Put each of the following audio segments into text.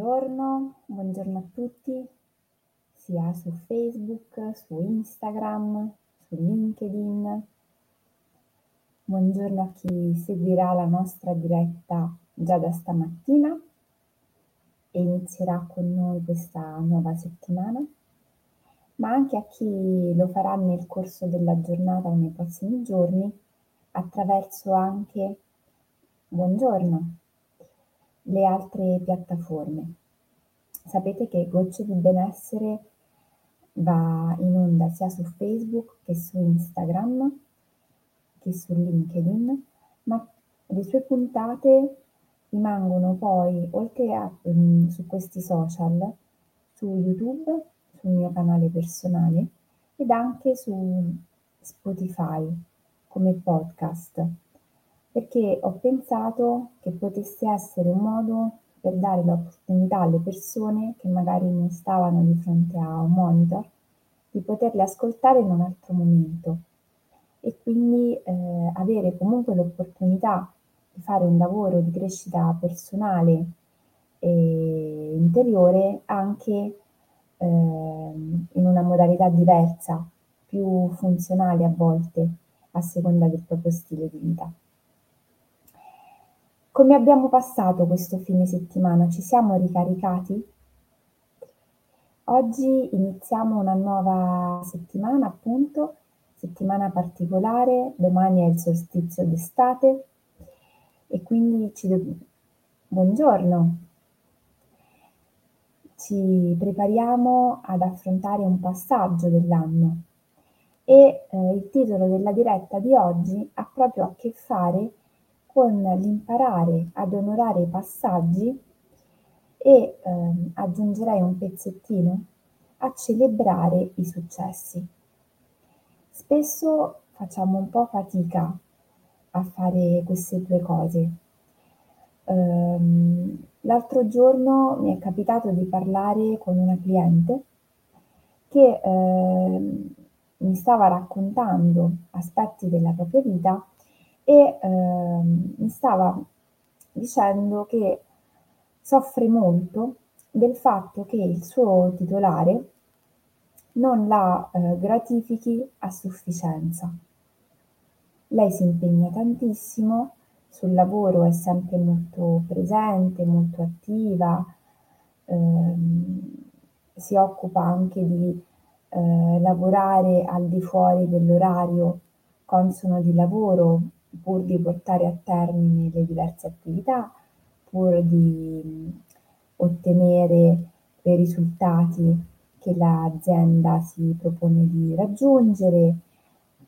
Buongiorno, buongiorno a tutti, sia su Facebook, su Instagram, su LinkedIn. Buongiorno a chi seguirà la nostra diretta già da stamattina e inizierà con noi questa nuova settimana, ma anche a chi lo farà nel corso della giornata o nei prossimi giorni attraverso anche buongiorno le altre piattaforme. Sapete che Gocce di Benessere va in onda sia su Facebook che su Instagram che su LinkedIn, ma le sue puntate rimangono poi, oltre a um, su questi social, su YouTube, sul mio canale personale ed anche su Spotify come podcast perché ho pensato che potesse essere un modo per dare l'opportunità alle persone che magari non stavano di fronte a un monitor di poterle ascoltare in un altro momento e quindi eh, avere comunque l'opportunità di fare un lavoro di crescita personale e interiore anche eh, in una modalità diversa, più funzionale a volte a seconda del proprio stile di vita. Come abbiamo passato questo fine settimana? Ci siamo ricaricati? Oggi iniziamo una nuova settimana, appunto, settimana particolare, domani è il solstizio d'estate e quindi ci do... buongiorno. Ci prepariamo ad affrontare un passaggio dell'anno e eh, il titolo della diretta di oggi ha proprio a che fare con l'imparare ad onorare i passaggi e ehm, aggiungerei un pezzettino a celebrare i successi. Spesso facciamo un po' fatica a fare queste due cose. Um, l'altro giorno mi è capitato di parlare con una cliente che eh, mi stava raccontando aspetti della propria vita e ehm, mi stava dicendo che soffre molto del fatto che il suo titolare non la eh, gratifichi a sufficienza. Lei si impegna tantissimo, sul lavoro è sempre molto presente, molto attiva, ehm, si occupa anche di eh, lavorare al di fuori dell'orario consono di lavoro pur di portare a termine le diverse attività, pur di ottenere quei risultati che l'azienda si propone di raggiungere,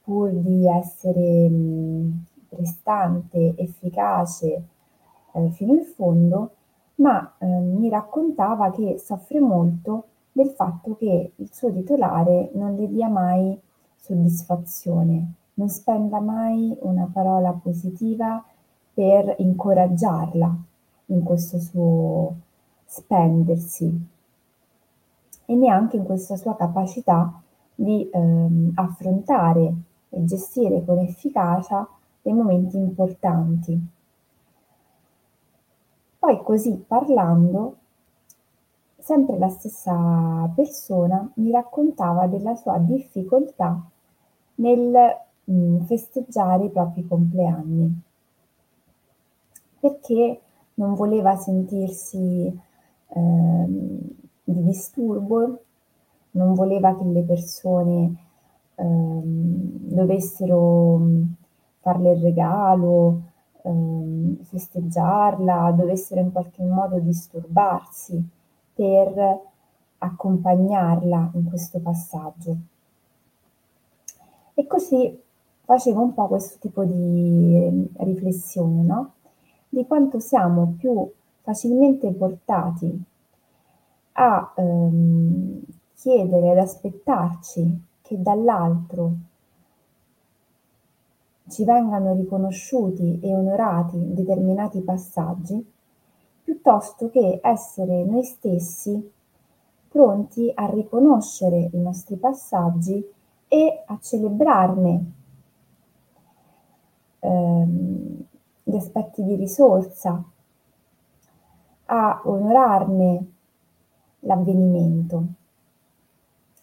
pur di essere prestante, efficace eh, fino in fondo, ma eh, mi raccontava che soffre molto del fatto che il suo titolare non le dia mai soddisfazione, non spenda mai una parola positiva per incoraggiarla in questo suo spendersi e neanche in questa sua capacità di ehm, affrontare e gestire con efficacia dei momenti importanti. Poi così parlando, sempre la stessa persona mi raccontava della sua difficoltà nel mh, festeggiare i propri compleanni, perché non voleva sentirsi eh, di disturbo, non voleva che le persone eh, dovessero farle il regalo, eh, festeggiarla, dovessero in qualche modo disturbarsi per accompagnarla in questo passaggio. E così facevo un po' questo tipo di riflessione, no? Di quanto siamo più facilmente portati a ehm, chiedere, ad aspettarci che dall'altro ci vengano riconosciuti e onorati determinati passaggi, piuttosto che essere noi stessi pronti a riconoscere i nostri passaggi e a celebrarne ehm, gli aspetti di risorsa, a onorarne l'avvenimento.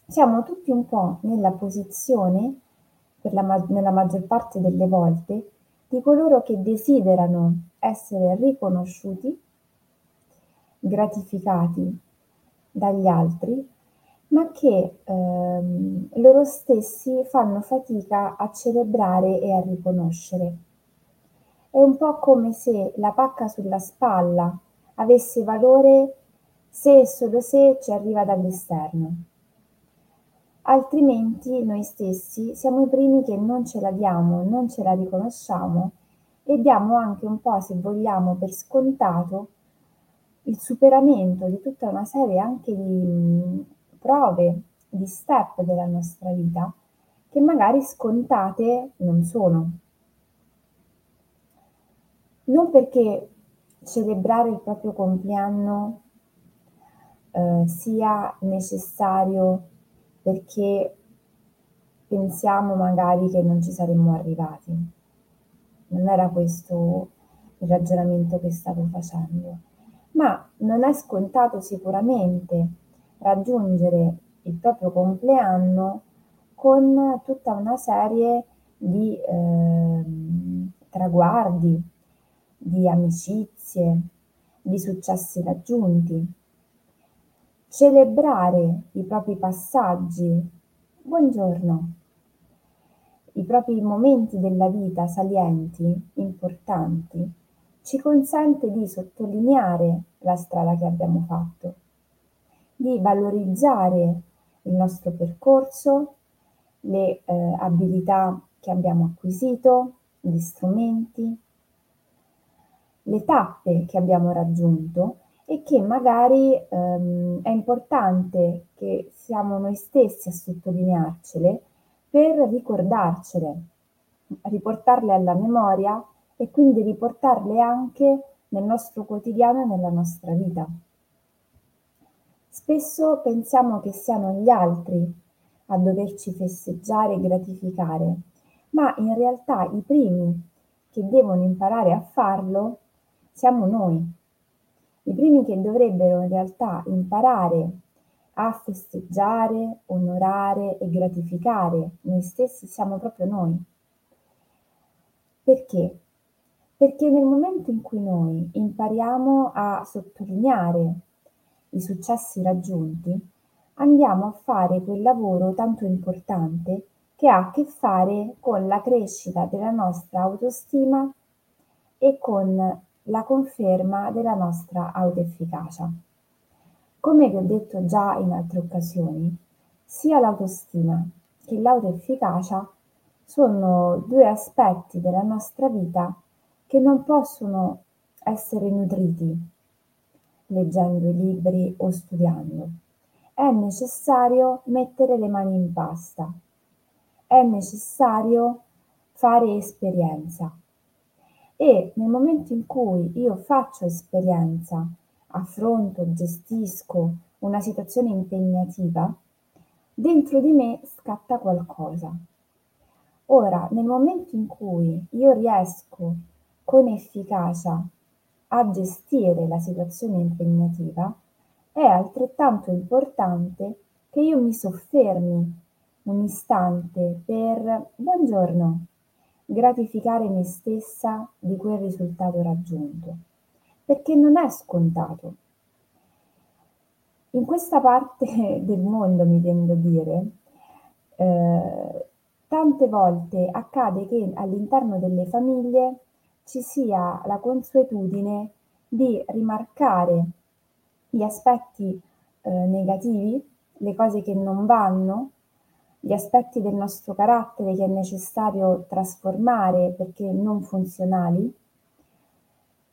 Siamo tutti un po' nella posizione, per la ma nella maggior parte delle volte, di coloro che desiderano essere riconosciuti, gratificati dagli altri, ma che ehm, loro stessi fanno fatica a celebrare e a riconoscere. È un po' come se la pacca sulla spalla avesse valore se e solo se ci arriva dall'esterno. Altrimenti noi stessi siamo i primi che non ce la diamo, non ce la riconosciamo e diamo anche un po', se vogliamo, per scontato il superamento di tutta una serie anche di prove, di step della nostra vita che magari scontate non sono. Non perché celebrare il proprio compleanno eh, sia necessario perché pensiamo magari che non ci saremmo arrivati. Non era questo il ragionamento che stavo facendo, ma non è scontato sicuramente raggiungere il proprio compleanno con tutta una serie di eh, traguardi, di amicizie, di successi raggiunti. Celebrare i propri passaggi, buongiorno, i propri momenti della vita salienti, importanti, ci consente di sottolineare la strada che abbiamo fatto, di valorizzare il nostro percorso, le eh, abilità che abbiamo acquisito, gli strumenti, le tappe che abbiamo raggiunto e che magari ehm, è importante che siamo noi stessi a sottolinearcele per ricordarcele, riportarle alla memoria e quindi riportarle anche nel nostro quotidiano e nella nostra vita. Spesso pensiamo che siano gli altri a doverci festeggiare e gratificare, ma in realtà i primi che devono imparare a farlo siamo noi. I primi che dovrebbero in realtà imparare a festeggiare, onorare e gratificare noi stessi siamo proprio noi. Perché? Perché nel momento in cui noi impariamo a sottolineare i successi raggiunti, andiamo a fare quel lavoro tanto importante che ha a che fare con la crescita della nostra autostima e con la conferma della nostra autoefficacia. Come vi ho detto già in altre occasioni, sia l'autostima che l'autoefficacia sono due aspetti della nostra vita che non possono essere nutriti leggendo i libri o studiando. È necessario mettere le mani in pasta, è necessario fare esperienza. E nel momento in cui io faccio esperienza, affronto, gestisco una situazione impegnativa, dentro di me scatta qualcosa. Ora, nel momento in cui io riesco con efficacia a gestire la situazione impegnativa, è altrettanto importante che io mi soffermi un istante per buongiorno, gratificare me stessa di quel risultato raggiunto, perché non è scontato. In questa parte del mondo, mi tendo a dire, eh, tante volte accade che all'interno delle famiglie ci sia la consuetudine di rimarcare gli aspetti eh, negativi, le cose che non vanno, gli aspetti del nostro carattere che è necessario trasformare perché non funzionali.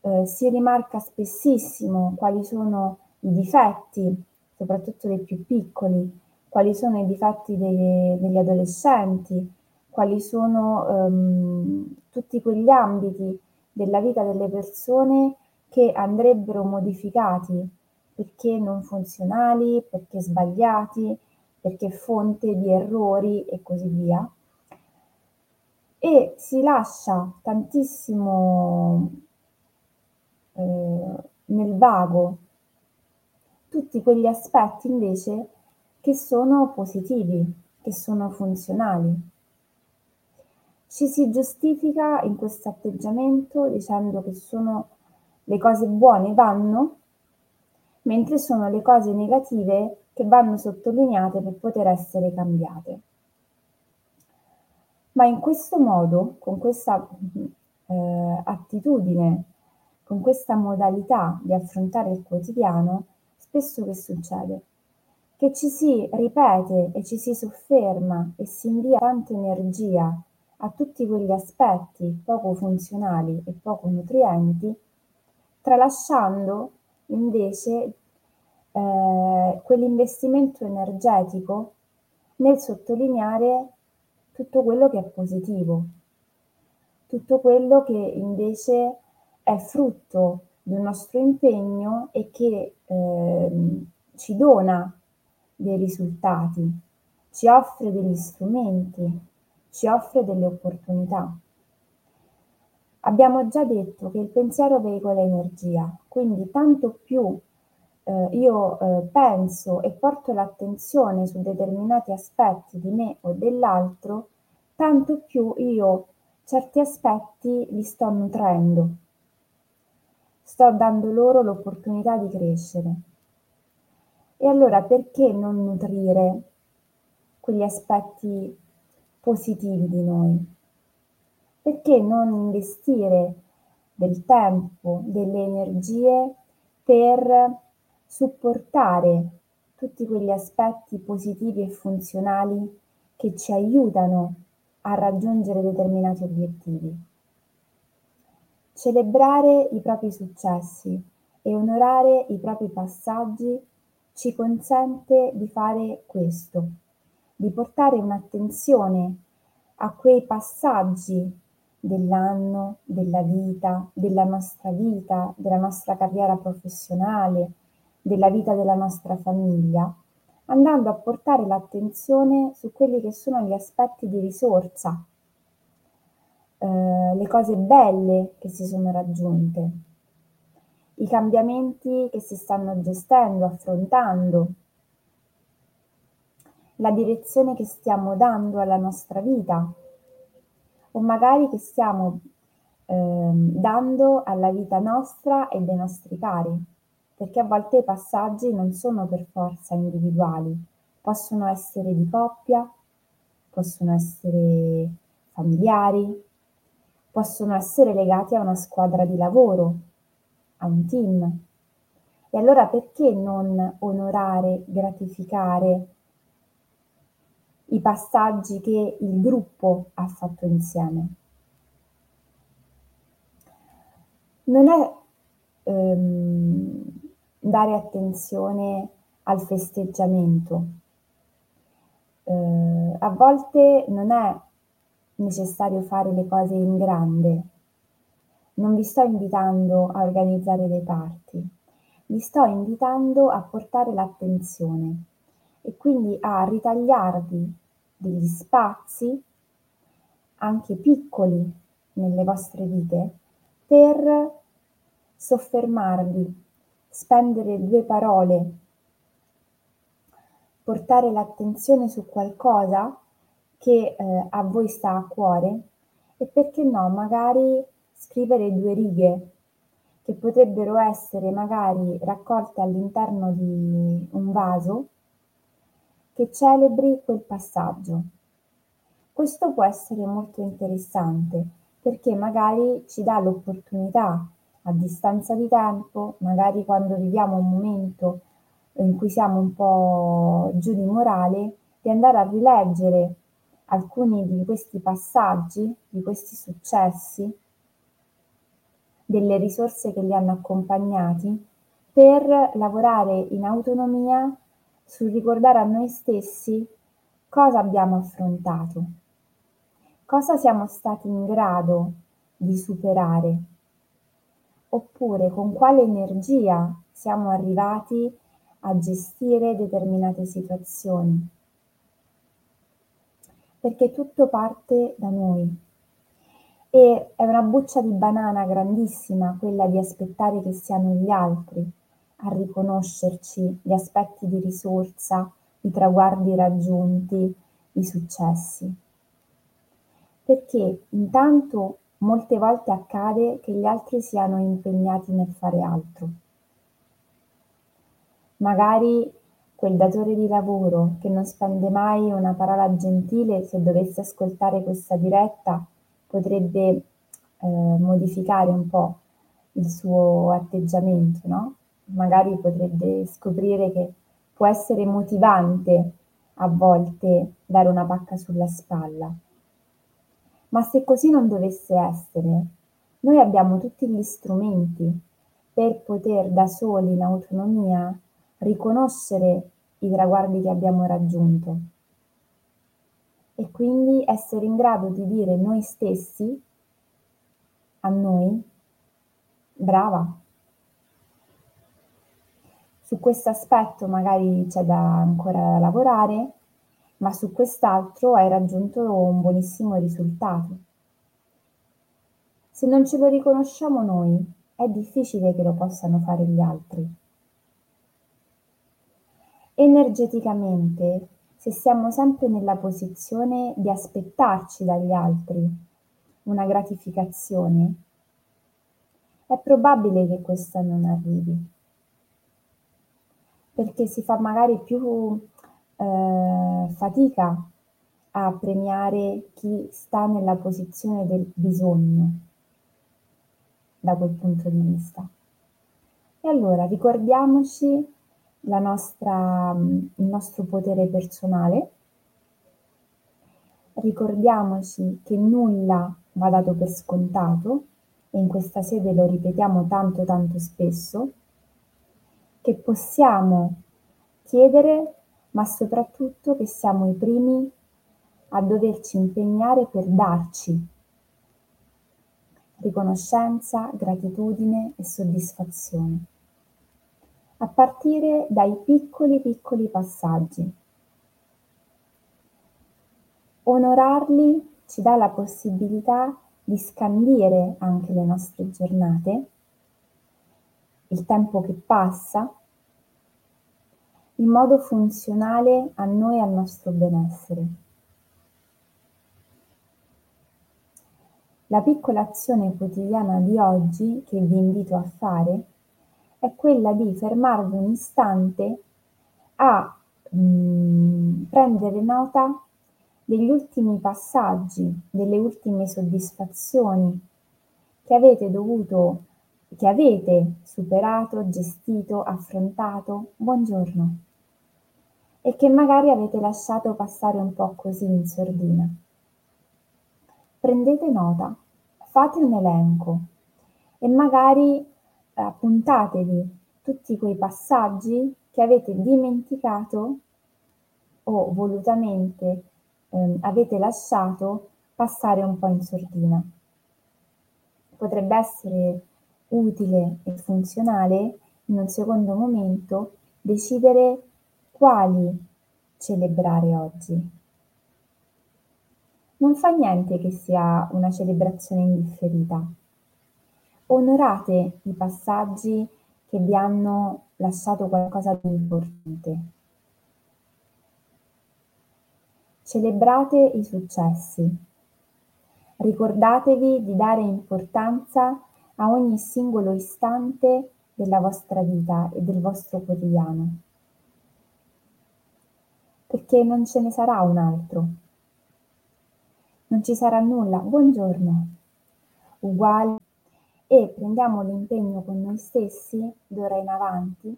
Eh, si rimarca spessissimo quali sono i difetti, soprattutto dei più piccoli, quali sono i difetti dei, degli adolescenti, quali sono ehm, tutti quegli ambiti della vita delle persone che andrebbero modificati perché non funzionali, perché sbagliati, perché fonte di errori e così via. E si lascia tantissimo eh, nel vago tutti quegli aspetti invece che sono positivi, che sono funzionali. Ci si giustifica in questo atteggiamento dicendo che sono le cose buone vanno, mentre sono le cose negative che vanno sottolineate per poter essere cambiate. Ma in questo modo, con questa eh, attitudine, con questa modalità di affrontare il quotidiano, spesso che succede? Che ci si ripete e ci si sofferma e si invia tanta energia a tutti quegli aspetti poco funzionali e poco nutrienti, tralasciando invece eh, quell'investimento energetico nel sottolineare tutto quello che è positivo, tutto quello che invece è frutto del nostro impegno e che eh, ci dona dei risultati, ci offre degli strumenti, ci offre delle opportunità. Abbiamo già detto che il pensiero veicola energia, quindi tanto più eh, io eh, penso e porto l'attenzione su determinati aspetti di me o dell'altro, tanto più io certi aspetti li sto nutrendo sto dando loro l'opportunità di crescere. E allora perché non nutrire quegli aspetti positivi di noi? Perché non investire del tempo, delle energie per supportare tutti quegli aspetti positivi e funzionali che ci aiutano a raggiungere determinati obiettivi? Celebrare i propri successi e onorare i propri passaggi ci consente di fare questo, di portare un'attenzione a quei passaggi dell'anno, della vita, della nostra vita, della nostra carriera professionale, della vita della nostra famiglia, andando a portare l'attenzione su quelli che sono gli aspetti di risorsa eh, le cose belle che si sono raggiunte, i cambiamenti che si stanno gestendo, affrontando, la direzione che stiamo dando alla nostra vita o magari che stiamo eh, dando alla vita nostra e dei nostri cari, perché a volte i passaggi non sono per forza individuali, possono essere di coppia, possono essere familiari, possono essere legati a una squadra di lavoro, a un team. E allora perché non onorare, gratificare i passaggi che il gruppo ha fatto insieme? Non è ehm, dare attenzione al festeggiamento. Eh, a volte non è necessario fare le cose in grande. Non vi sto invitando a organizzare dei party, vi sto invitando a portare l'attenzione e quindi a ritagliarvi degli spazi, anche piccoli, nelle vostre vite, per soffermarvi, spendere due parole, portare l'attenzione su qualcosa che eh, a voi sta a cuore e perché no, magari scrivere due righe che potrebbero essere magari raccolte all'interno di un vaso che celebri quel passaggio. Questo può essere molto interessante perché magari ci dà l'opportunità a distanza di tempo, magari quando viviamo un momento in cui siamo un po' giù di morale, di andare a rileggere alcuni di questi passaggi, di questi successi, delle risorse che li hanno accompagnati, per lavorare in autonomia sul ricordare a noi stessi cosa abbiamo affrontato, cosa siamo stati in grado di superare, oppure con quale energia siamo arrivati a gestire determinate situazioni. Perché tutto parte da noi. E è una buccia di banana grandissima quella di aspettare che siano gli altri a riconoscerci gli aspetti di risorsa, i traguardi raggiunti, i successi. Perché intanto molte volte accade che gli altri siano impegnati nel fare altro. Magari quel datore di lavoro che non spende mai una parola gentile, se dovesse ascoltare questa diretta, potrebbe eh, modificare un po' il suo atteggiamento, no? Magari potrebbe scoprire che può essere motivante a volte dare una pacca sulla spalla. Ma se così non dovesse essere, noi abbiamo tutti gli strumenti per poter da soli in autonomia riconoscere i traguardi che abbiamo raggiunto e quindi essere in grado di dire noi stessi a noi, brava. Su questo aspetto magari c'è da ancora lavorare, ma su quest'altro hai raggiunto un buonissimo risultato. Se non ce lo riconosciamo noi, è difficile che lo possano fare gli altri. Energeticamente, se siamo sempre nella posizione di aspettarci dagli altri una gratificazione, è probabile che questa non arrivi, perché si fa magari più eh, fatica a premiare chi sta nella posizione del bisogno da quel punto di vista. E allora ricordiamoci nostra, il nostro potere personale. Ricordiamoci che nulla va dato per scontato e in questa sede lo ripetiamo tanto tanto spesso, che possiamo chiedere, ma soprattutto che siamo i primi a doverci impegnare per darci riconoscenza, gratitudine e soddisfazione a partire dai piccoli piccoli passaggi. Onorarli ci dà la possibilità di scandire anche le nostre giornate, il tempo che passa, in modo funzionale a noi e al nostro benessere. La piccola azione quotidiana di oggi che vi invito a fare è quella di fermarvi un istante a mh, prendere nota degli ultimi passaggi, delle ultime soddisfazioni che avete dovuto, che avete superato, gestito, affrontato, buongiorno, e che magari avete lasciato passare un po' così in sordina. Prendete nota, fate un elenco e magari appuntatevi tutti quei passaggi che avete dimenticato o volutamente eh, avete lasciato passare un po' in sordina. Potrebbe essere utile e funzionale in un secondo momento decidere quali celebrare oggi. Non fa niente che sia una celebrazione indifferita Onorate i passaggi che vi hanno lasciato qualcosa di importante. Celebrate i successi. Ricordatevi di dare importanza a ogni singolo istante della vostra vita e del vostro quotidiano, perché non ce ne sarà un altro. Non ci sarà nulla, buongiorno, uguale e prendiamo l'impegno con noi stessi, d'ora in avanti,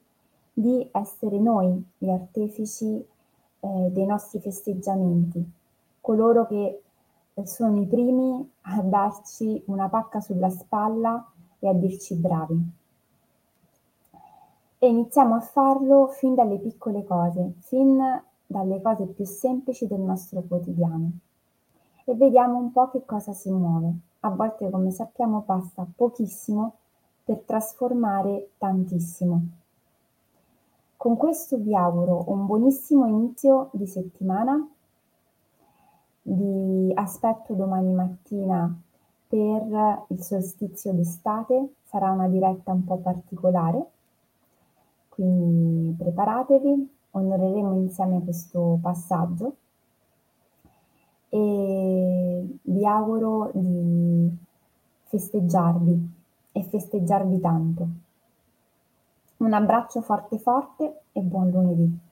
di essere noi gli artefici eh, dei nostri festeggiamenti, coloro che sono i primi a darci una pacca sulla spalla e a dirci bravi. E iniziamo a farlo fin dalle piccole cose, fin dalle cose più semplici del nostro quotidiano. E vediamo un po' che cosa si muove a volte come sappiamo basta pochissimo per trasformare tantissimo. Con questo vi auguro un buonissimo inizio di settimana, vi aspetto domani mattina per il solstizio d'estate sarà una diretta un po' particolare, quindi preparatevi, onoreremo insieme questo passaggio e vi auguro di festeggiarvi e festeggiarvi tanto. Un abbraccio forte forte e buon lunedì.